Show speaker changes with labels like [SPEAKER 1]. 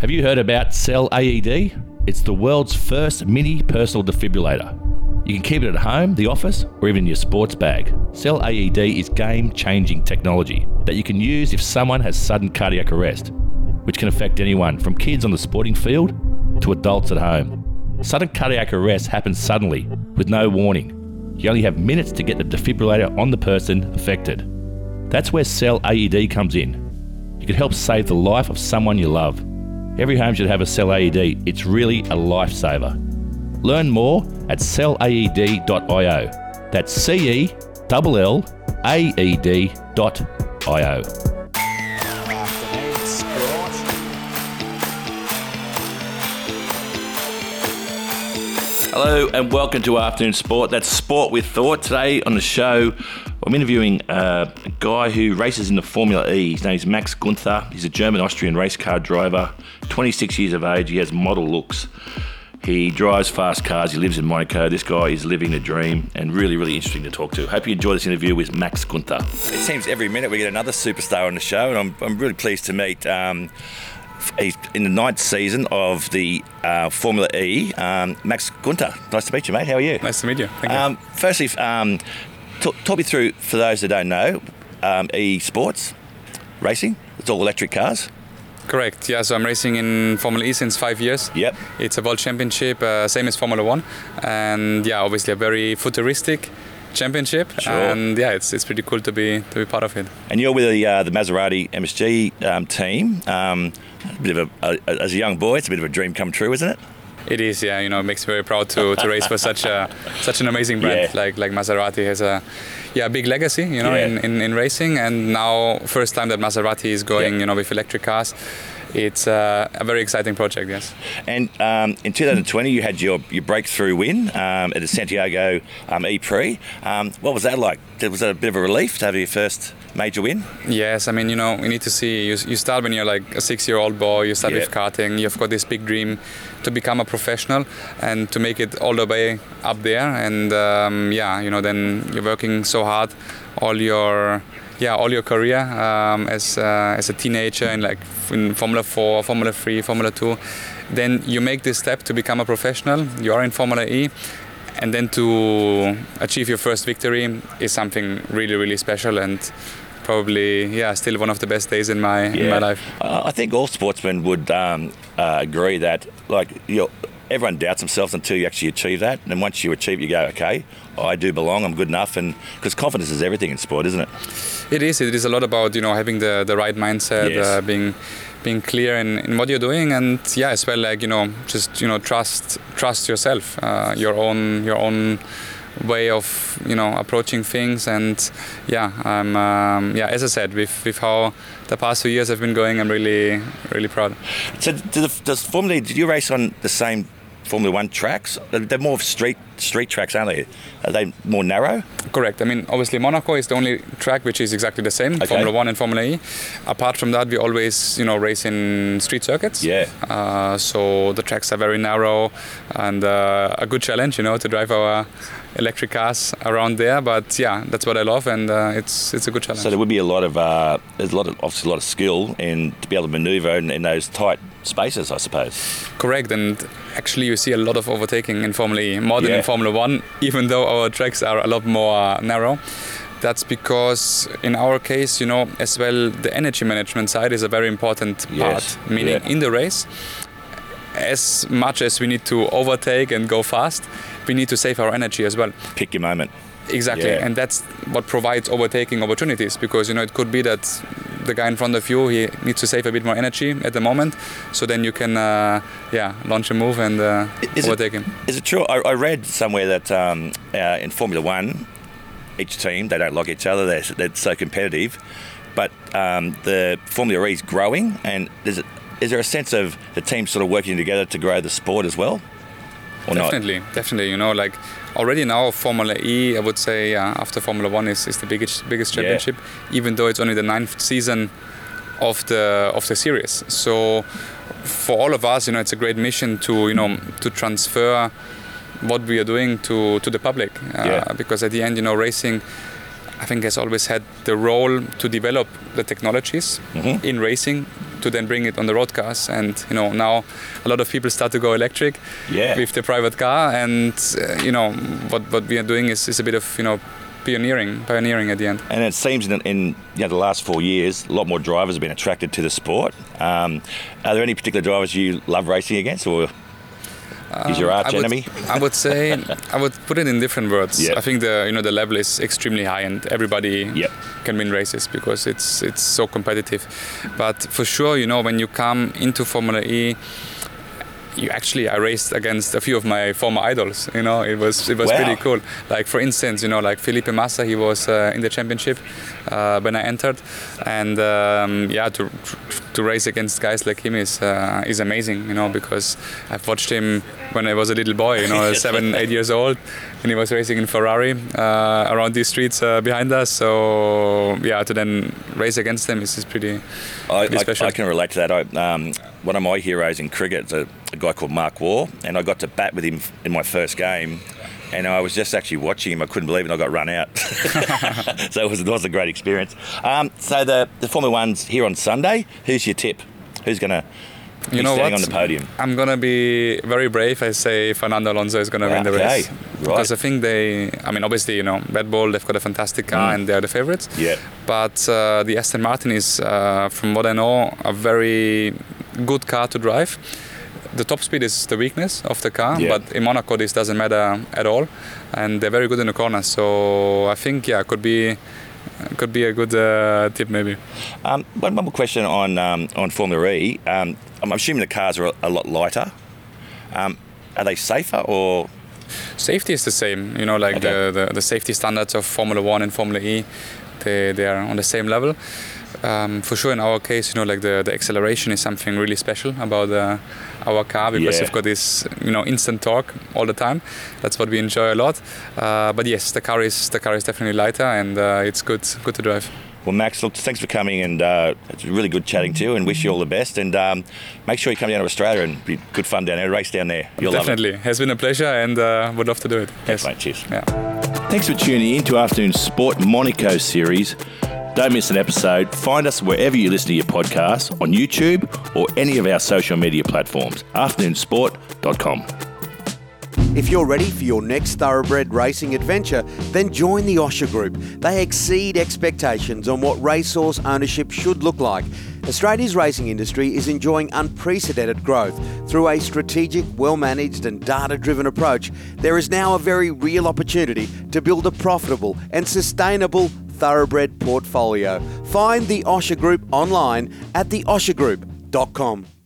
[SPEAKER 1] Have you heard about Cell AED? It's the world's first mini personal defibrillator. You can keep it at home, the office, or even in your sports bag. Cell AED is game changing technology that you can use if someone has sudden cardiac arrest, which can affect anyone from kids on the sporting field to adults at home. Sudden cardiac arrest happens suddenly, with no warning. You only have minutes to get the defibrillator on the person affected. That's where Cell AED comes in. You can help save the life of someone you love. Every home should have a Cell AED. It's really a lifesaver. Learn more at cellaed.io. That's C E L L A E D.io.
[SPEAKER 2] Afternoon sport.
[SPEAKER 1] Hello and welcome to Afternoon Sport. That's Sport with Thought. Today on the show, I'm interviewing uh, a guy who races in the Formula E. His name is Max Günther. He's a German Austrian race car driver, 26 years of age. He has model looks. He drives fast cars. He lives in Monaco. This guy is living the dream and really, really interesting to talk to. Hope you enjoy this interview with Max Günther. It seems every minute we get another superstar on the show, and I'm, I'm really pleased to meet. Um, He's in the ninth season of the uh, Formula E. Um, Max Günther, nice to meet you, mate. How are you?
[SPEAKER 3] Nice to meet you. Thank
[SPEAKER 1] Um, firstly, um, talk, talk me through, for those that don't know, um, E Sports racing. It's all electric cars.
[SPEAKER 3] Correct. Yeah. So I'm racing in Formula E since five years.
[SPEAKER 1] Yep.
[SPEAKER 3] It's a world championship, uh, same as Formula One, and yeah, obviously a very futuristic championship.
[SPEAKER 1] Sure.
[SPEAKER 3] And yeah, it's it's pretty cool to be to be part of it.
[SPEAKER 1] And you're with the, uh, the Maserati MSG um, team. Um, a bit of a, a, as a young boy, it's a bit of a dream come true, isn't it?
[SPEAKER 3] It is, yeah. You know, it makes me very proud to, to race for such a such an amazing brand.
[SPEAKER 1] Yeah.
[SPEAKER 3] Like like Maserati has a yeah big legacy, you know,
[SPEAKER 1] Yeah.
[SPEAKER 3] in, in, in racing. And now first time that Maserati is going,
[SPEAKER 1] Yeah.
[SPEAKER 3] you know, with electric cars. It's uh, a very exciting project, yes.
[SPEAKER 1] And um, in 2020, you had your, your breakthrough win um, at the Santiago um, E Prix. Um, what was that like? Was that a bit of a relief to have your first major win?
[SPEAKER 3] Yes, I mean, you know, you need to see. You, you start when you're like a six-year-old boy. You start with karting. You've got this big dream to become a professional and to make it all the way up there. And um, yeah, you know, then you're working so hard all your yeah all your career um, as uh, as a teenager in like in Formula Four, Formula Three, Formula Two. Then you make this step to become a professional. You are in Formula E. And then to achieve your first victory is something really, really special, and probably yeah still one of the best days in my in my life
[SPEAKER 1] I think all sportsmen would um, uh, agree that, like, you know, everyone doubts themselves until you actually achieve that. And then once you achieve, it, you go, okay, I do belong. I'm good enough. And because confidence is everything in sport, isn't it?
[SPEAKER 3] it is it is a lot about you know having the the right mindset
[SPEAKER 1] Yes.
[SPEAKER 3] uh, being being clear in, in what you're doing and yeah as well like you know just you know trust trust yourself uh, your own your own way of you know approaching things and yeah um, yeah as I said with with how the past few years have been going I'm really really proud
[SPEAKER 1] So, the, does Formula? Did you race on the same Formula One tracks? They're more of street street tracks, aren't they? Are they more narrow?
[SPEAKER 3] Correct. I mean, obviously Monaco is the only track which is exactly the same,
[SPEAKER 1] Okay.
[SPEAKER 3] Formula One and Formula E. Apart from that, we always, you know, race in street circuits.
[SPEAKER 1] Yeah.
[SPEAKER 3] Uh, so the tracks are very narrow and uh, a good challenge, you know, to drive our electric cars around there. But yeah, that's what I love, and uh, it's it's a good challenge.
[SPEAKER 1] So there would be a lot of uh, there's a lot of obviously a lot of skill in to be able to manoeuvre in, in those tight spaces, I suppose.
[SPEAKER 3] Correct, and actually you see a lot of overtaking in Formula E, more than
[SPEAKER 1] Yeah.
[SPEAKER 3] in Formula One, even though our tracks are a lot more uh, narrow. That's because in our case, you know, as well, the energy management side is a very important
[SPEAKER 1] Yes,
[SPEAKER 3] part. Meaning,
[SPEAKER 1] yeah.
[SPEAKER 3] in the race, as much as we need to overtake and go fast, we need to save our energy as well.
[SPEAKER 1] Pick your moment.
[SPEAKER 3] Exactly,
[SPEAKER 1] Yeah.
[SPEAKER 3] and that's what provides overtaking opportunities because you know it could be that the guy in front of you he needs to save a bit more energy at the moment, so then you can uh, yeah launch a move and uh,
[SPEAKER 1] Is it-
[SPEAKER 3] overtake him.
[SPEAKER 1] Is it true? I, I read somewhere that um, uh, in Formula One, each team they don't like each other. They're, they're so competitive, but um, the Formula E is growing, and is it is there a sense of the team sort of working together to grow the sport as well, or not?
[SPEAKER 3] Definitely, definitely. You know, like already now Formula E, I would say yeah, after Formula One is, is the biggest biggest
[SPEAKER 1] Yeah.
[SPEAKER 3] championship, even though it's only the ninth season of the of the series. So for all of us, you know, it's a great mission to you know to transfer what we are doing to to the public, uh,
[SPEAKER 1] Yeah.
[SPEAKER 3] because at the end, you know, racing. I think has always had the role to develop the technologies
[SPEAKER 1] Mhm.
[SPEAKER 3] in racing, to then bring it on the road cars. And you know now a lot of people start to go electric
[SPEAKER 1] Yeah.
[SPEAKER 3] with the private car. And uh, you know what what we are doing is, is a bit of you know pioneering pioneering at the end.
[SPEAKER 1] And it seems in, in you know, the last four years, a lot more drivers have been attracted to the sport. Um, are there any particular drivers you love racing against, or is your um, arch
[SPEAKER 3] I would,
[SPEAKER 1] enemy?
[SPEAKER 3] I would say I would put it in different words.
[SPEAKER 1] Yeah.
[SPEAKER 3] I think the you know the level is extremely high and everybody
[SPEAKER 1] Yep.
[SPEAKER 3] can win races because it's it's so competitive. But for sure, you know when you come into Formula E. You actually, I raced against a few of my former idols. You know, it was it was
[SPEAKER 1] Wow.
[SPEAKER 3] pretty cool. Like for instance, you know, like Felipe Massa, he was uh, in the championship uh, when I entered, and um, yeah, to to race against guys like him is uh, is amazing. You know, because I've watched him when I was a little boy. You know, seven, eight years old, and he was racing in Ferrari uh, around these streets uh, behind us. So yeah, to then race against them is, is pretty.
[SPEAKER 1] I,
[SPEAKER 3] pretty
[SPEAKER 1] I,
[SPEAKER 3] special.
[SPEAKER 1] I can relate to that. I, um, one of my heroes in cricket is a, a guy called Mark Waugh, and I got to bat with him in my first game. And I was just actually watching him. I couldn't believe it. I got run out. so it was, it was a great experience. Um, so the, the Formula One's here on Sunday. Who's your tip? Who's going to be
[SPEAKER 3] You know
[SPEAKER 1] standing
[SPEAKER 3] what?
[SPEAKER 1] on the podium?
[SPEAKER 3] I'm gonna be very brave. I say Fernando Alonso is gonna win the
[SPEAKER 1] Okay,
[SPEAKER 3] race
[SPEAKER 1] right.
[SPEAKER 3] because I think they. I mean, obviously, you know, Red Bull they've got a fantastic car
[SPEAKER 1] Mm.
[SPEAKER 3] and they're the favorites.
[SPEAKER 1] Yeah.
[SPEAKER 3] But uh, the Aston Martin is, uh, from what I know, a very good car to drive. The top speed is the weakness of the car,
[SPEAKER 1] Yeah.
[SPEAKER 3] but in Monaco this doesn't matter at all, and they're very good in the corner. So I think yeah, could be could be a good uh, tip maybe.
[SPEAKER 1] Um, one, one more question on um, on Formula E. Um, I'm assuming the cars are a, a lot lighter. Um, are they safer or
[SPEAKER 3] Safety is the same, you know, like
[SPEAKER 1] Okay.
[SPEAKER 3] the, the, the safety standards of Formula One and Formula E, they, they are on the same level. Um, for sure, in our case, you know, like the, the acceleration is something really special about uh, our car because
[SPEAKER 1] Yeah.
[SPEAKER 3] you've got this, you know, instant torque all the time. That's what we enjoy a lot. Uh, but yes, the car is the car is definitely lighter and uh, it's good good to drive.
[SPEAKER 1] Well, Max, look, thanks for coming, and uh, it's really good chatting to you, and wish you all the best. And um, make sure you come down to Australia and be good fun down there, race down there. You'll
[SPEAKER 3] definitely, has been a pleasure and uh, would love to do it.
[SPEAKER 1] love it. Mate. Cheers.
[SPEAKER 3] Yeah.
[SPEAKER 1] Thanks for tuning in to Afternoon Sport Monaco series. Don't miss an episode. Find us wherever you listen to your podcasts on YouTube or any of our social media platforms. AfternoonSport.com.
[SPEAKER 4] If you're ready for your next thoroughbred racing adventure, then join the Osher Group. They exceed expectations on what racehorse ownership should look like. Australia's racing industry is enjoying unprecedented growth. Through a strategic, well managed, and data driven approach, there is now a very real opportunity to build a profitable and sustainable thoroughbred portfolio. Find the Osher Group online at theoshergroup.com.